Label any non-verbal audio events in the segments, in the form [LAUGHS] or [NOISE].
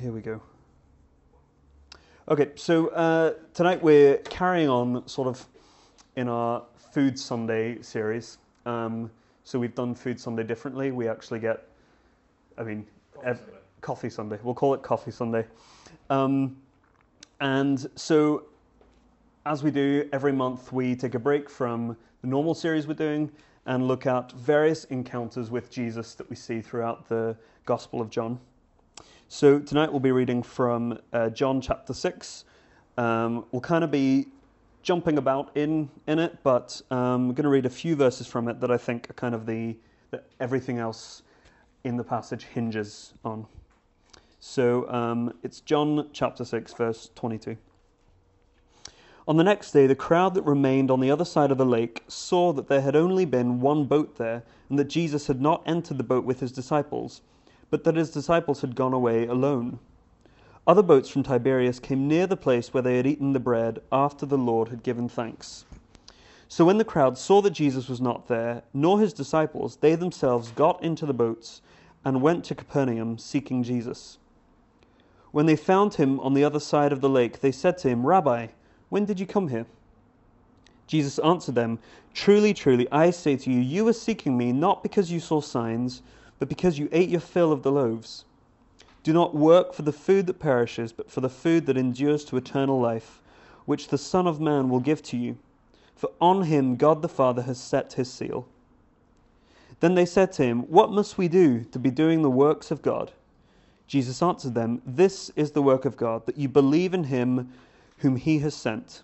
Here we go. Okay, so uh, tonight we're carrying on sort of in our Food Sunday series. Um, so we've done Food Sunday differently. We actually get, I mean, Coffee ev- Sunday. Coffee Sunday. We'll call it Coffee Sunday. Um, and so, as we do every month, we take a break from the normal series we're doing and look at various encounters with Jesus that we see throughout the Gospel of John. So, tonight we'll be reading from uh, John chapter 6. Um, we'll kind of be jumping about in, in it, but um, I'm going to read a few verses from it that I think are kind of the that everything else in the passage hinges on. So um, it's John chapter 6, verse 22. On the next day, the crowd that remained on the other side of the lake saw that there had only been one boat there, and that Jesus had not entered the boat with his disciples, but that his disciples had gone away alone. Other boats from Tiberias came near the place where they had eaten the bread after the Lord had given thanks. So when the crowd saw that Jesus was not there, nor his disciples, they themselves got into the boats and went to Capernaum seeking Jesus. When they found him on the other side of the lake, they said to him, Rabbi, when did you come here? Jesus answered them, Truly, truly, I say to you, you are seeking me not because you saw signs, but because you ate your fill of the loaves. Do not work for the food that perishes, but for the food that endures to eternal life, which the Son of Man will give to you. For on him God the Father has set his seal. Then they said to him, What must we do to be doing the works of God? Jesus answered them, This is the work of God, that you believe in him whom he has sent.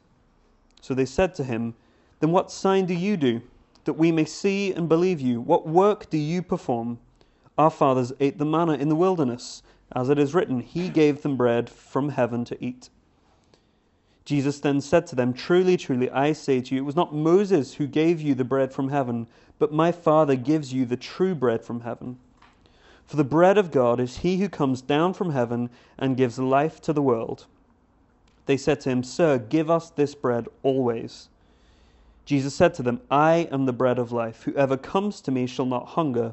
So they said to him, Then what sign do you do, that we may see and believe you? What work do you perform? Our fathers ate the manna in the wilderness, as it is written, He gave them bread from heaven to eat. Jesus then said to them, Truly, truly, I say to you, it was not Moses who gave you the bread from heaven, but my Father gives you the true bread from heaven. For the bread of God is he who comes down from heaven and gives life to the world. They said to him, Sir, give us this bread always. Jesus said to them, I am the bread of life. Whoever comes to me shall not hunger,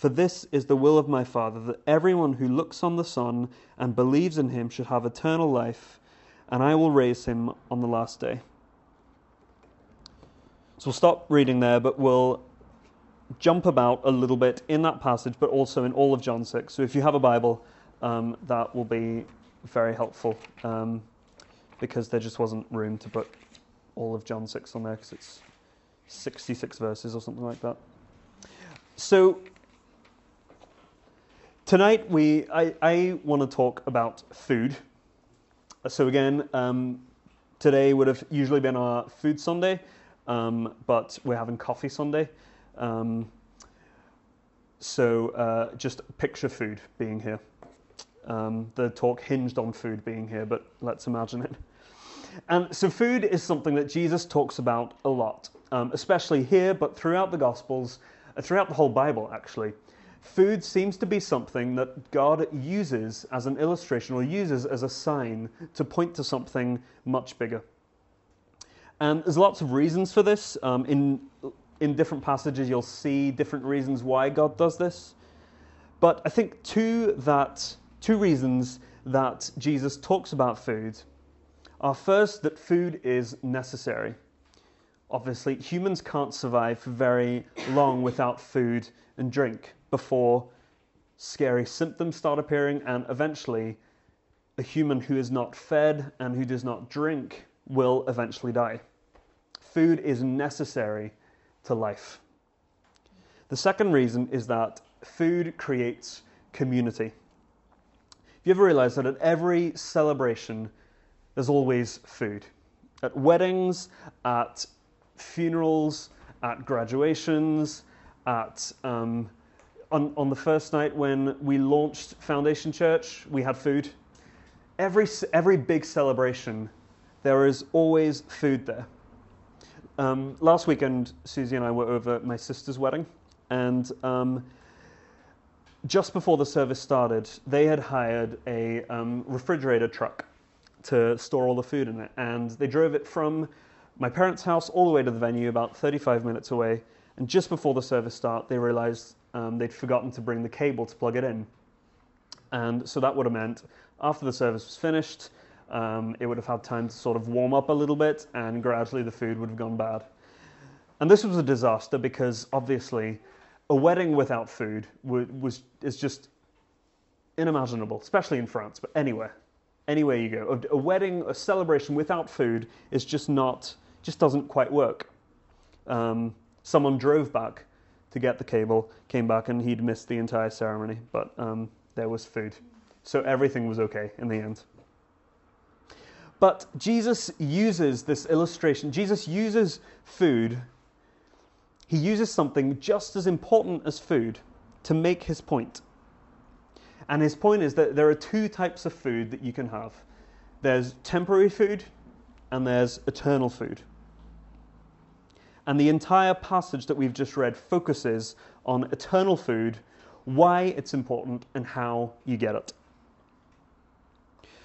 For this is the will of my Father, that everyone who looks on the Son and believes in him should have eternal life, and I will raise him on the last day. So we'll stop reading there, but we'll jump about a little bit in that passage, but also in all of John 6. So if you have a Bible, um, that will be very helpful um, because there just wasn't room to put all of John 6 on there because it's 66 verses or something like that. So tonight we I, I want to talk about food. So again, um, today would have usually been our food Sunday, um, but we're having coffee Sunday. Um, so uh, just picture food being here. Um, the talk hinged on food being here, but let's imagine it. And so, food is something that Jesus talks about a lot, um, especially here, but throughout the Gospels, uh, throughout the whole Bible, actually. Food seems to be something that God uses as an illustration or uses as a sign to point to something much bigger. And there's lots of reasons for this. Um, in, in different passages, you'll see different reasons why God does this. But I think two, that, two reasons that Jesus talks about food are first that food is necessary. Obviously, humans can't survive for very long without food and drink before scary symptoms start appearing, and eventually, a human who is not fed and who does not drink will eventually die. Food is necessary to life. The second reason is that food creates community. Have you ever realized that at every celebration, there's always food? At weddings, at funerals, at graduations, at um, on, on the first night when we launched Foundation Church, we had food. Every, every big celebration, there is always food there. Um, last weekend, Susie and I were over at my sister's wedding, and um, just before the service started, they had hired a um, refrigerator truck to store all the food in it, and they drove it from my parents' house all the way to the venue, about 35 minutes away. And just before the service start, they realized um, they'd forgotten to bring the cable to plug it in. And so that would have meant after the service was finished, um, it would have had time to sort of warm up a little bit, and gradually the food would have gone bad. And this was a disaster because obviously a wedding without food was is just unimaginable, especially in France, but anywhere, anywhere you go. A, a wedding, a celebration without food is just not, just doesn't quite work. Um, someone drove back to get the cable, came back, and he'd missed the entire ceremony, but um, there was food. So everything was okay in the end. But Jesus uses this illustration, Jesus uses food, he uses something just as important as food to make his point. And his point is that there are two types of food that you can have there's temporary food and there's eternal food. And the entire passage that we've just read focuses on eternal food, why it's important, and how you get it.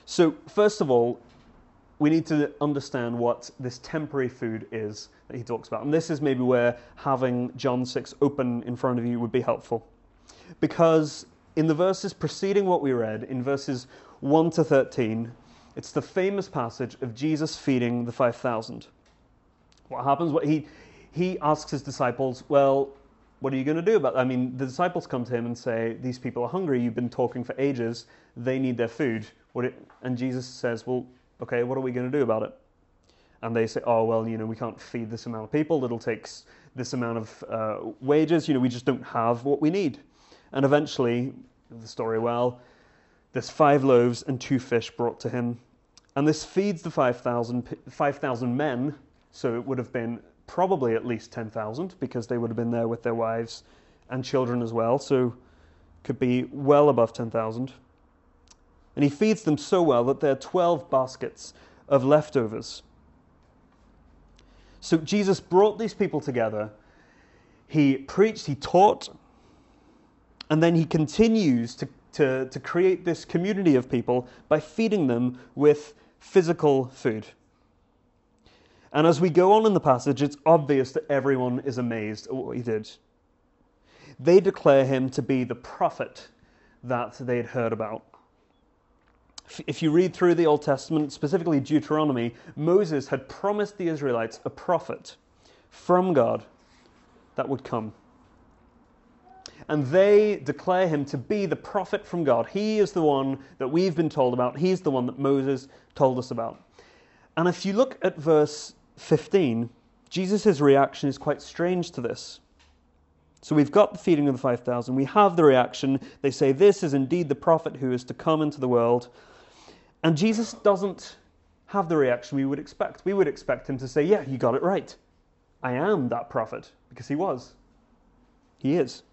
So, first of all, we need to understand what this temporary food is that he talks about. And this is maybe where having John 6 open in front of you would be helpful. Because in the verses preceding what we read, in verses 1 to 13, it's the famous passage of Jesus feeding the 5,000. What happens? What he, he asks his disciples, Well, what are you going to do about that? I mean, the disciples come to him and say, These people are hungry. You've been talking for ages. They need their food. and Jesus says, Well, okay, what are we going to do about it? And they say, Oh, well, you know, we can't feed this amount of people. It'll take this amount of uh, wages. You know, we just don't have what we need. And eventually, the story well, there's five loaves and two fish brought to him. And this feeds the 5,000 5, men, so it would have been probably at least 10,000 because they would have been there with their wives and children as well, so could be well above 10,000. And he feeds them so well that there are 12 baskets of leftovers. So Jesus brought these people together. He preached, he taught, and then he continues to, to, to create this community of people by feeding them with physical food. And as we go on in the passage, it's obvious that everyone is amazed at what he did. They declare him to be the prophet that they had heard about. If you read through the Old Testament, specifically Deuteronomy, Moses had promised the Israelites a prophet from God that would come. And they declare him to be the prophet from God. He is the one that we've been told about, he's the one that Moses told us about. And if you look at verse 15, Jesus' reaction is quite strange to this. So we've got the feeding of the 5,000. We have the reaction. They say, This is indeed the prophet who is to come into the world. And Jesus doesn't have the reaction we would expect. We would expect him to say, Yeah, you got it right. I am that prophet, because he was. He is.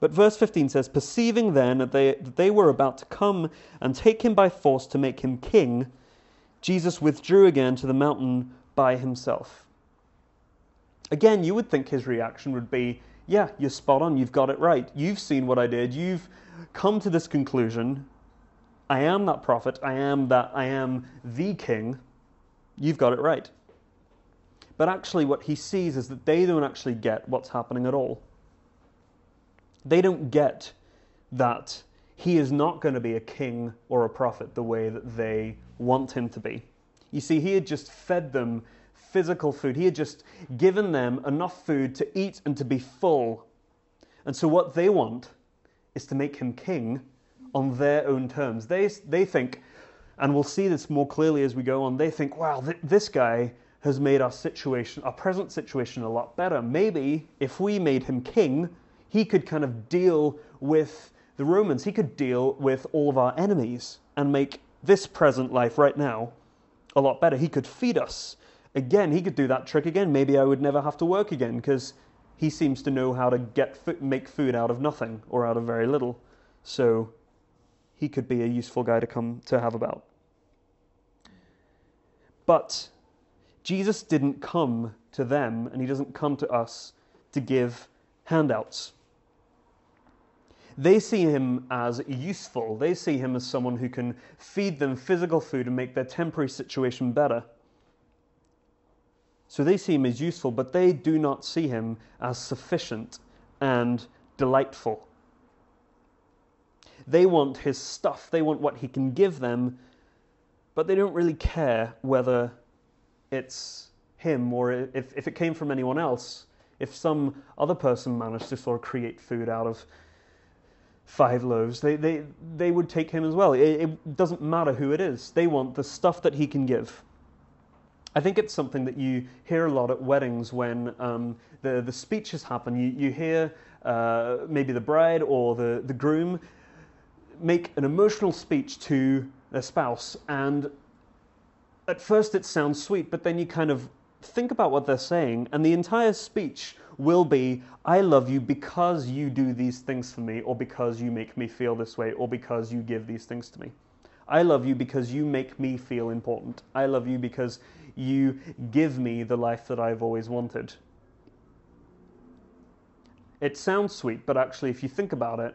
But verse 15 says, Perceiving then that they, that they were about to come and take him by force to make him king, Jesus withdrew again to the mountain by himself. Again, you would think his reaction would be, Yeah, you're spot on, you've got it right. You've seen what I did, you've come to this conclusion. I am that prophet, I am that, I am the king. You've got it right. But actually, what he sees is that they don't actually get what's happening at all. They don't get that he is not going to be a king or a prophet the way that they want him to be. You see, he had just fed them physical food, he had just given them enough food to eat and to be full. And so, what they want is to make him king on their own terms. They, they think, and we'll see this more clearly as we go on, they think, wow, th- this guy has made our situation, our present situation, a lot better. Maybe if we made him king, he could kind of deal with the Romans. He could deal with all of our enemies and make this present life right now a lot better. He could feed us. Again, he could do that trick again. Maybe I would never have to work again because he seems to know how to get make food out of nothing or out of very little. So he could be a useful guy to come to have about. But Jesus didn't come to them, and he doesn't come to us to give handouts. They see him as useful. They see him as someone who can feed them physical food and make their temporary situation better. So they see him as useful, but they do not see him as sufficient and delightful. They want his stuff, they want what he can give them, but they don't really care whether it's him or if, if it came from anyone else. If some other person managed to sort of create food out of five loaves, they, they, they would take him as well. It, it doesn't matter who it is, they want the stuff that he can give. I think it's something that you hear a lot at weddings when um, the, the speeches happen. You, you hear uh, maybe the bride or the, the groom make an emotional speech to their spouse, and at first it sounds sweet, but then you kind of think about what they're saying, and the entire speech will be I love you because you do these things for me, or because you make me feel this way, or because you give these things to me. I love you because you make me feel important. I love you because you give me the life that I've always wanted. It sounds sweet, but actually, if you think about it,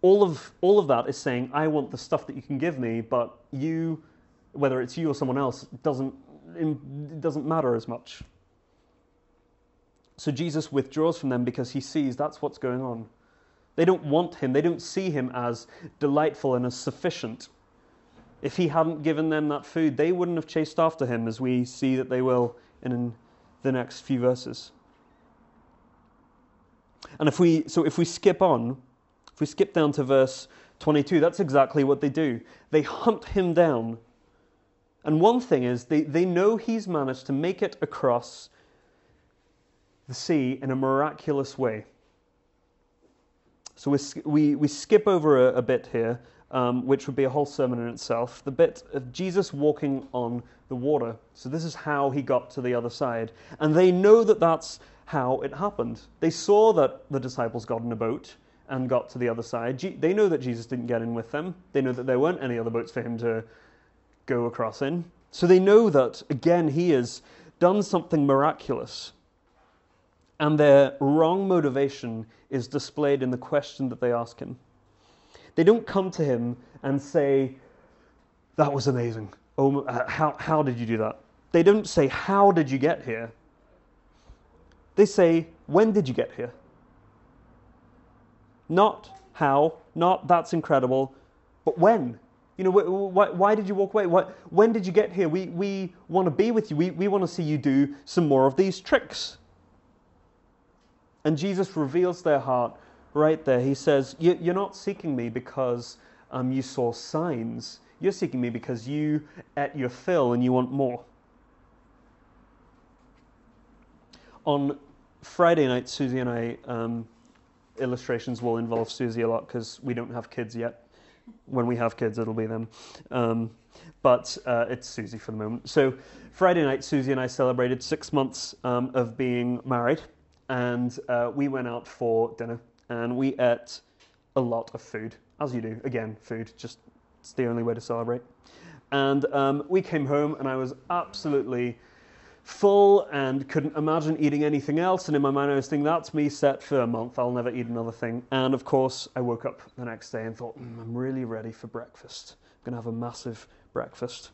all of, all of that is saying, I want the stuff that you can give me, but you, whether it's you or someone else, doesn't, it doesn't matter as much. So Jesus withdraws from them because he sees that's what's going on. They don't want him, they don't see him as delightful and as sufficient. If he hadn't given them that food, they wouldn't have chased after him, as we see that they will in the next few verses. And if we so if we skip on, if we skip down to verse 22, that's exactly what they do. They hunt him down. And one thing is, they, they know he's managed to make it across the sea in a miraculous way. So we, we, we skip over a, a bit here, um, which would be a whole sermon in itself. The bit of Jesus walking on the water. So this is how he got to the other side. And they know that that's how it happened. They saw that the disciples got in a boat and got to the other side. They know that Jesus didn't get in with them. They know that there weren't any other boats for him to go across in. So they know that, again, he has done something miraculous and their wrong motivation is displayed in the question that they ask him. They don't come to him and say, That was amazing. Oh, uh, how, how did you do that? They don't say, How did you get here? They say, When did you get here? Not how, not that's incredible, but when. You know, why, why did you walk away? Why, when did you get here? We, we want to be with you. We, we want to see you do some more of these tricks. And Jesus reveals their heart right there. He says, You're not seeking me because um, you saw signs. You're seeking me because you ate your fill and you want more. On Friday night, Susie and I, um, illustrations will involve Susie a lot because we don't have kids yet. When we have kids, it'll be them. Um, but uh, it's Susie for the moment. So, Friday night, Susie and I celebrated six months um, of being married and uh, we went out for dinner and we ate a lot of food, as you do. Again, food, just it's the only way to celebrate. And um, we came home and I was absolutely full and couldn't imagine eating anything else. And in my mind, I was thinking, that's me set for a month. I'll never eat another thing. And of course, I woke up the next day and thought, mm, I'm really ready for breakfast. I'm going to have a massive breakfast.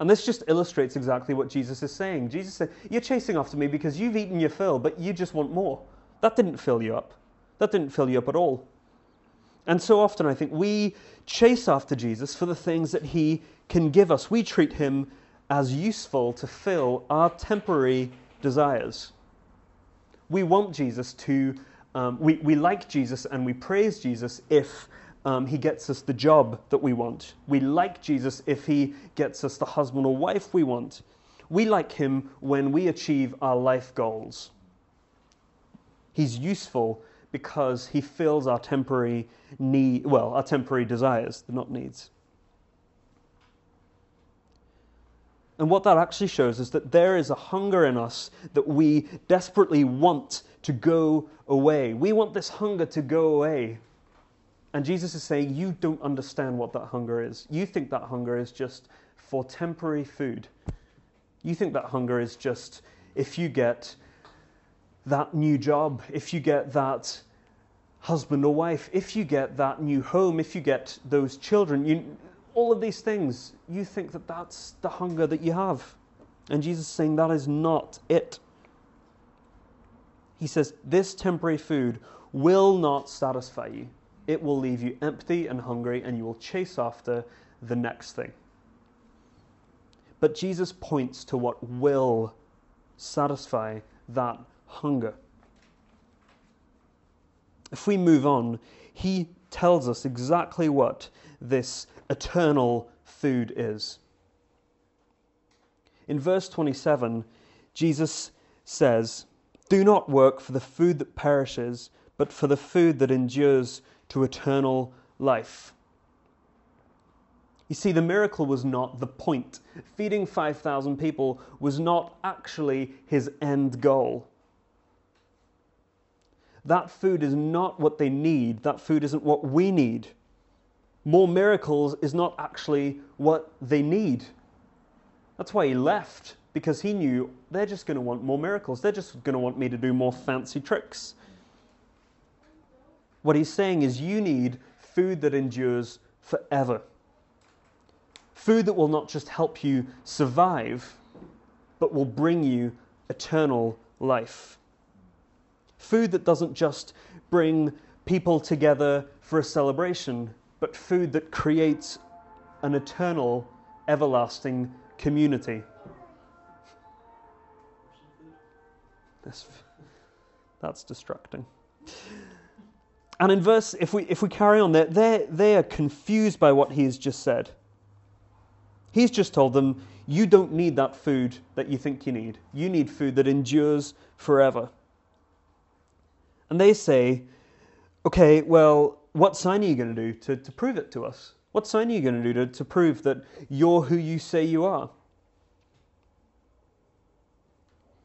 And this just illustrates exactly what Jesus is saying. Jesus said, You're chasing after me because you've eaten your fill, but you just want more. That didn't fill you up. That didn't fill you up at all. And so often I think we chase after Jesus for the things that he can give us. We treat him as useful to fill our temporary desires. We want Jesus to, um, we, we like Jesus and we praise Jesus if um, he gets us the job that we want. We like Jesus if he gets us the husband or wife we want. We like him when we achieve our life goals. He's useful because he fills our temporary need, well, our temporary desires, not needs. And what that actually shows is that there is a hunger in us that we desperately want to go away. We want this hunger to go away. And Jesus is saying, You don't understand what that hunger is. You think that hunger is just for temporary food. You think that hunger is just if you get that new job, if you get that husband or wife, if you get that new home, if you get those children, you, all of these things, you think that that's the hunger that you have. And Jesus is saying that is not it. He says, This temporary food will not satisfy you. It will leave you empty and hungry, and you will chase after the next thing. But Jesus points to what will satisfy that hunger. If we move on, he tells us exactly what this eternal food is. In verse 27, Jesus says, Do not work for the food that perishes, but for the food that endures to eternal life. You see, the miracle was not the point. Feeding 5,000 people was not actually his end goal. That food is not what they need. That food isn't what we need. More miracles is not actually what they need. That's why he left, because he knew they're just going to want more miracles. They're just going to want me to do more fancy tricks. What he's saying is, you need food that endures forever. Food that will not just help you survive, but will bring you eternal life. Food that doesn't just bring people together for a celebration, but food that creates an eternal, everlasting community. That's, that's distracting. And in verse, if we, if we carry on, they're, they're, they are confused by what he has just said. He's just told them, You don't need that food that you think you need. You need food that endures forever. And they say, okay, well, what sign are you going to do to, to prove it to us? What sign are you going to do to, to prove that you're who you say you are?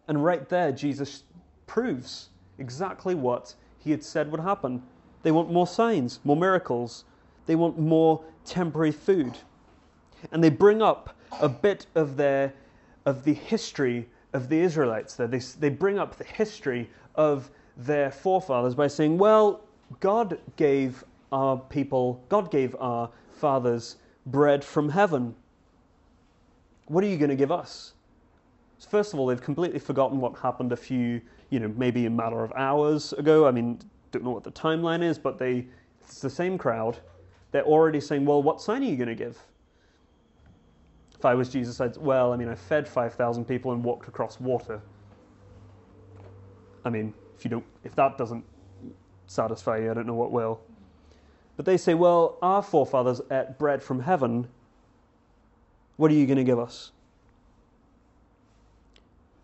And right there, Jesus proves exactly what he had said would happen. They want more signs, more miracles. They want more temporary food. And they bring up a bit of their of the history of the Israelites there. They, they bring up the history of their forefathers by saying, well, God gave our people, God gave our fathers bread from heaven. What are you going to give us? First of all, they've completely forgotten what happened a few, you know, maybe a matter of hours ago. I mean, don't know what the timeline is, but they, it's the same crowd. They're already saying, well, what sign are you going to give? If I was Jesus, I'd, well, I mean, I fed 5,000 people and walked across water. I mean, if you don't, if that doesn't satisfy you, I don't know what will. But they say, well, our forefathers ate bread from heaven. What are you going to give us?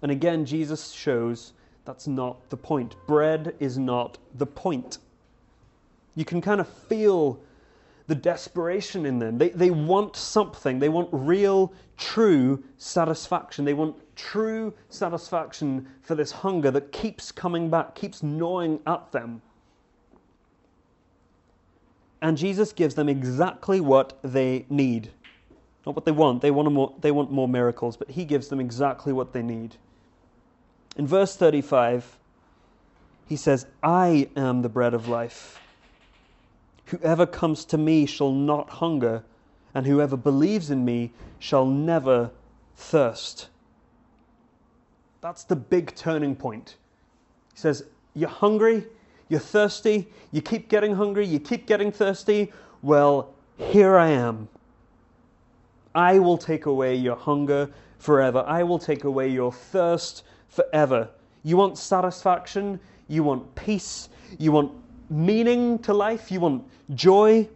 And again, Jesus shows that's not the point. Bread is not the point. You can kind of feel the desperation in them. They, they want something. They want real, true satisfaction. They want true satisfaction for this hunger that keeps coming back, keeps gnawing at them. And Jesus gives them exactly what they need. Not what they want, they want, more, they want more miracles, but He gives them exactly what they need. In verse 35, He says, I am the bread of life. Whoever comes to me shall not hunger, and whoever believes in me shall never thirst. That's the big turning point. He says, You're hungry, you're thirsty, you keep getting hungry, you keep getting thirsty. Well, here I am. I will take away your hunger forever. I will take away your thirst forever. You want satisfaction, you want peace, you want meaning to life, you want joy,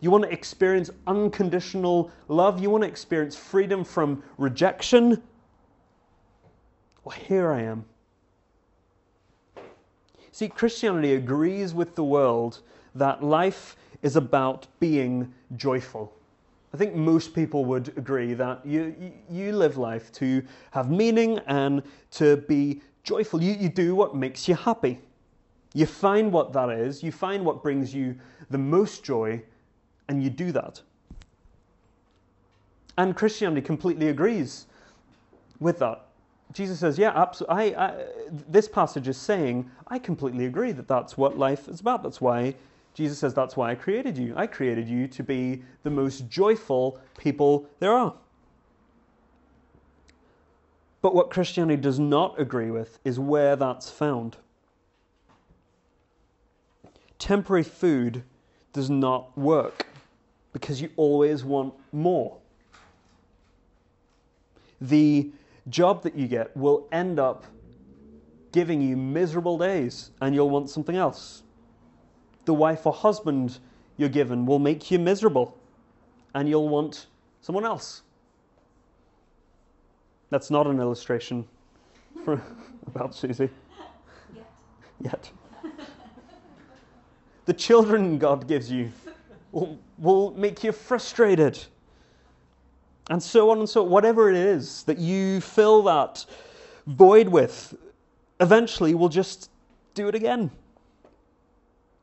you want to experience unconditional love, you want to experience freedom from rejection. Well, here I am. See, Christianity agrees with the world that life is about being joyful. I think most people would agree that you, you, live life to have meaning and to be joyful. You, you do what makes you happy. You find what that is, you find what brings you the most joy, and you do that. And Christianity completely agrees with that. Jesus says, Yeah, absolutely. I, I, this passage is saying, I completely agree that that's what life is about. That's why Jesus says, That's why I created you. I created you to be the most joyful people there are. But what Christianity does not agree with is where that's found. Temporary food does not work because you always want more. The job that you get will end up giving you miserable days and you'll want something else. The wife or husband you're given will make you miserable and you'll want someone else. That's not an illustration for, [LAUGHS] about Susie. Yet. Yet. [LAUGHS] the children God gives you will, will make you frustrated. And so on and so on. Whatever it is that you fill that void with, eventually will just do it again.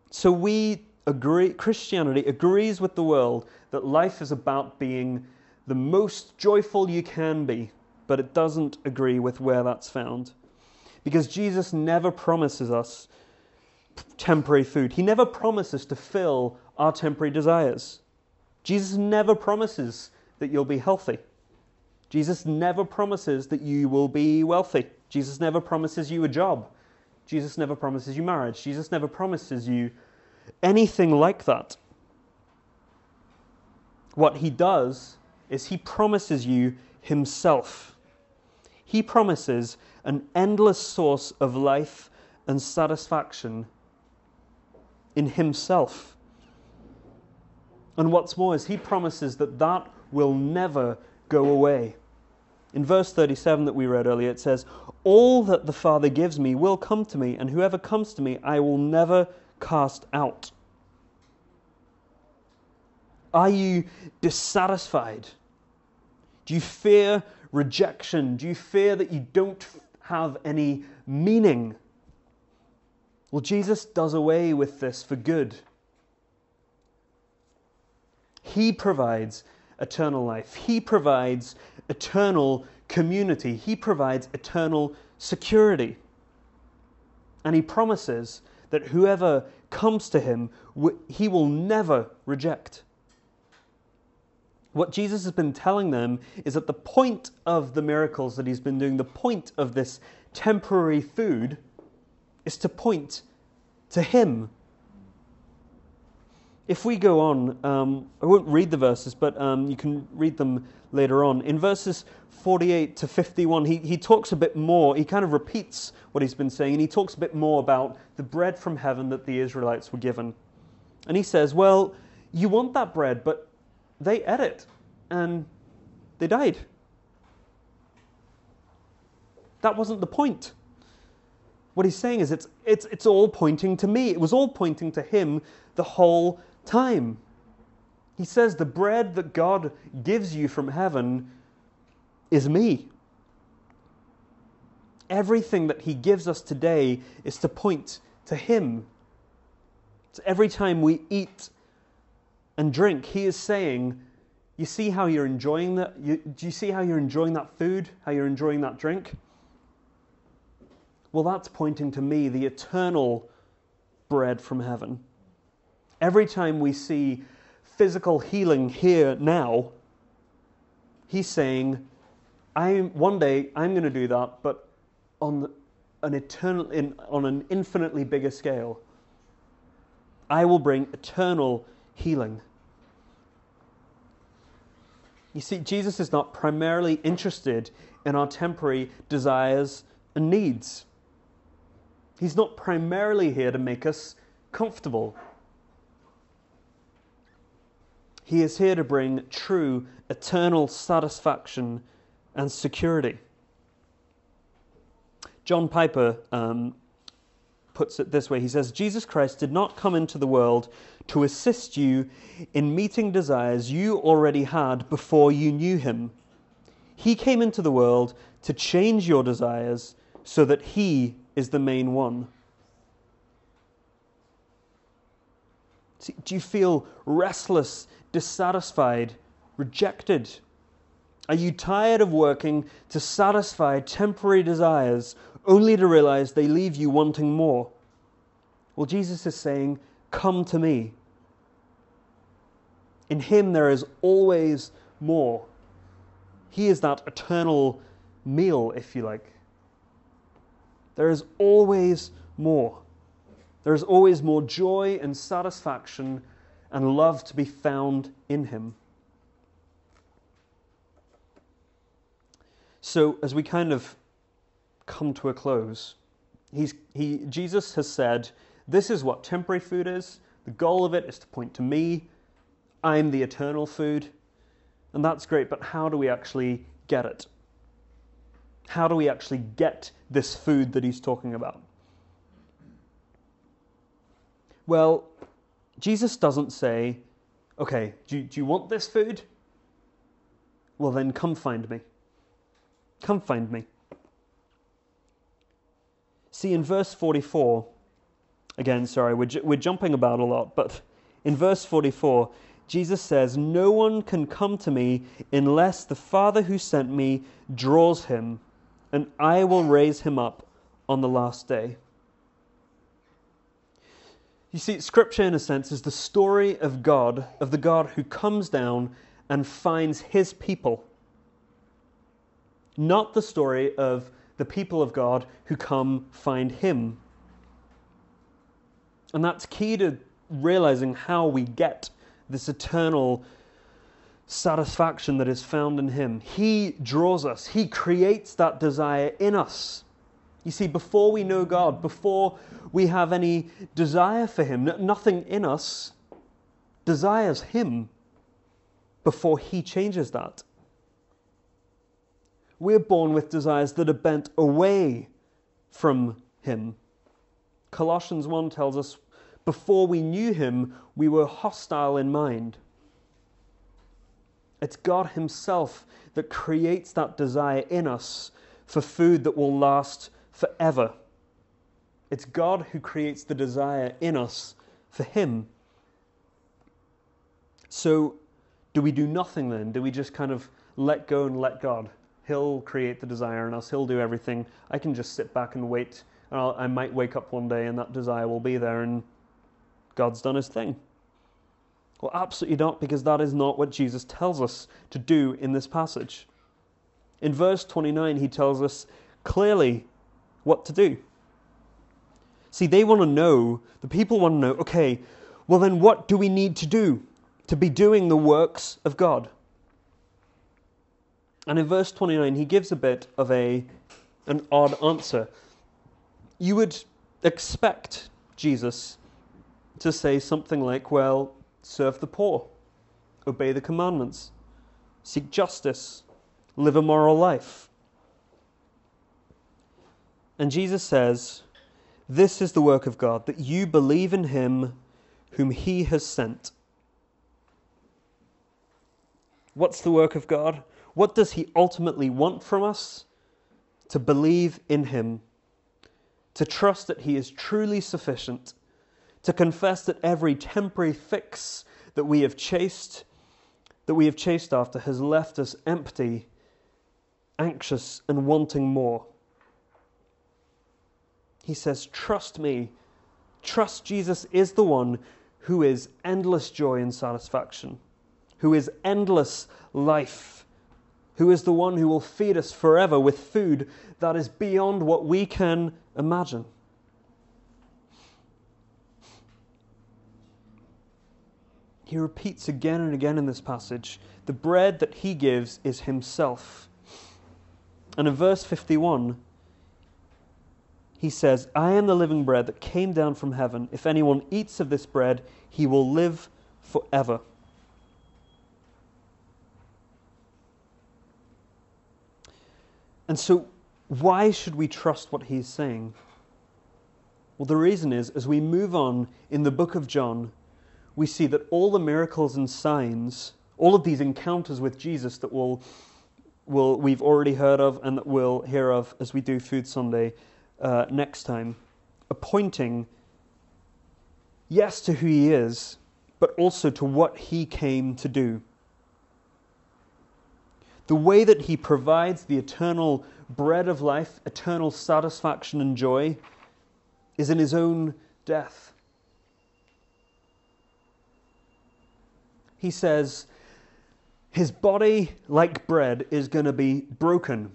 So we agree, Christianity agrees with the world that life is about being the most joyful you can be but it doesn't agree with where that's found. Because Jesus never promises us temporary food, He never promises to fill our temporary desires. Jesus never promises that you'll be healthy. Jesus never promises that you will be wealthy. Jesus never promises you a job. Jesus never promises you marriage. Jesus never promises you anything like that. What he does is he promises you himself he promises an endless source of life and satisfaction in Himself. And what's more is He promises that that will never go away. In verse 37 that we read earlier, it says, All that the Father gives me will come to me, and whoever comes to me I will never cast out. Are you dissatisfied? Do you fear rejection? Do you fear that you don't have any meaning? Well, Jesus does away with this for good. He provides eternal life, He provides eternal community, He provides eternal security. And He promises that whoever comes to Him, He will never reject. What Jesus has been telling them is that the point of the miracles that he's been doing, the point of this temporary food, is to point to him. If we go on, um, I won't read the verses, but um, you can read them later on. In verses 48 to 51, he, he talks a bit more. He kind of repeats what he's been saying, and he talks a bit more about the bread from heaven that the Israelites were given. And he says, Well, you want that bread, but they ate it and they died. That wasn't the point. What he's saying is it's, it's, it's all pointing to me. It was all pointing to him the whole time. He says, The bread that God gives you from heaven is me. Everything that he gives us today is to point to him. So every time we eat and drink, he is saying, You see how you're enjoying that? You, do you see how you're enjoying that food? How you're enjoying that drink? Well, that's pointing to me, the eternal bread from heaven. Every time we see physical healing here now, he's saying, I one day I'm going to do that, but on an eternal, in, on an infinitely bigger scale. I will bring eternal healing. You see, Jesus is not primarily interested in our temporary desires and needs. He's not primarily here to make us comfortable. He is here to bring true, eternal satisfaction and security. John Piper um, puts it this way He says, Jesus Christ did not come into the world to assist you in meeting desires you already had before you knew him. He came into the world to change your desires so that he is the main one. Do you feel restless, dissatisfied, rejected? Are you tired of working to satisfy temporary desires only to realize they leave you wanting more? Well, Jesus is saying, Come to me. In Him there is always more. He is that eternal meal, if you like. There is always more. There is always more joy and satisfaction and love to be found in Him. So, as we kind of come to a close, he's, he, Jesus has said, This is what temporary food is. The goal of it is to point to me. I'm the eternal food. And that's great, but how do we actually get it? How do we actually get this food that he's talking about? Well, Jesus doesn't say, okay, do, do you want this food? Well, then come find me. Come find me. See, in verse 44, again, sorry, we're, we're jumping about a lot, but in verse 44, Jesus says, No one can come to me unless the Father who sent me draws him, and I will raise him up on the last day. You see, Scripture, in a sense, is the story of God, of the God who comes down and finds his people. Not the story of the people of God who come find him. And that's key to realizing how we get this eternal satisfaction that is found in him. He draws us, he creates that desire in us. You see, before we know God, before we have any desire for Him, nothing in us desires Him before He changes that. We're born with desires that are bent away from Him. Colossians 1 tells us before we knew Him, we were hostile in mind. It's God Himself that creates that desire in us for food that will last forever. It's God who creates the desire in us for Him. So, do we do nothing then? Do we just kind of let go and let God? He'll create the desire in us, He'll do everything. I can just sit back and wait. And I might wake up one day and that desire will be there and God's done His thing. Well, absolutely not, because that is not what Jesus tells us to do in this passage. In verse 29, he tells us clearly what to do. See, they want to know, the people want to know, okay, well, then what do we need to do to be doing the works of God? And in verse 29, he gives a bit of a, an odd answer. You would expect Jesus to say something like, well, serve the poor, obey the commandments, seek justice, live a moral life. And Jesus says, This is the work of God, that you believe in him whom he has sent. What's the work of God? What does he ultimately want from us? To believe in him, to trust that he is truly sufficient, to confess that every temporary fix that we have chased, that we have chased after, has left us empty, anxious, and wanting more. He says, Trust me. Trust Jesus is the one who is endless joy and satisfaction, who is endless life, who is the one who will feed us forever with food that is beyond what we can imagine. He repeats again and again in this passage the bread that he gives is himself. And in verse 51, he says, I am the living bread that came down from heaven. If anyone eats of this bread, he will live forever. And so, why should we trust what he's saying? Well, the reason is, as we move on in the book of John, we see that all the miracles and signs, all of these encounters with Jesus that we'll, we'll, we've already heard of and that we'll hear of as we do Food Sunday, uh, next time, appointing, yes, to who he is, but also to what he came to do. The way that he provides the eternal bread of life, eternal satisfaction and joy, is in his own death. He says, His body, like bread, is going to be broken.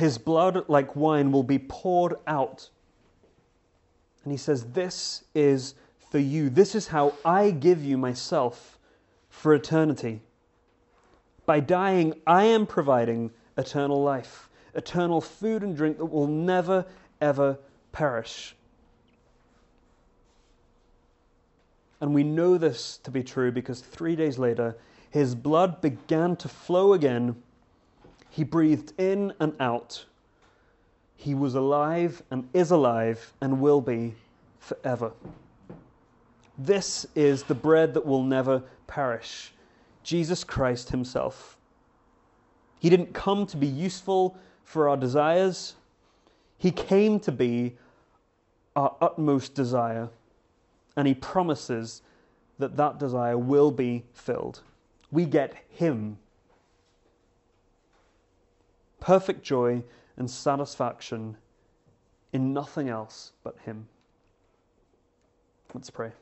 His blood, like wine, will be poured out. And he says, This is for you. This is how I give you myself for eternity. By dying, I am providing eternal life, eternal food and drink that will never, ever perish. And we know this to be true because three days later, his blood began to flow again. He breathed in and out. He was alive and is alive and will be forever. This is the bread that will never perish. Jesus Christ Himself. He didn't come to be useful for our desires, He came to be our utmost desire, and He promises that that desire will be filled. We get Him. Perfect joy and satisfaction in nothing else but Him. Let's pray.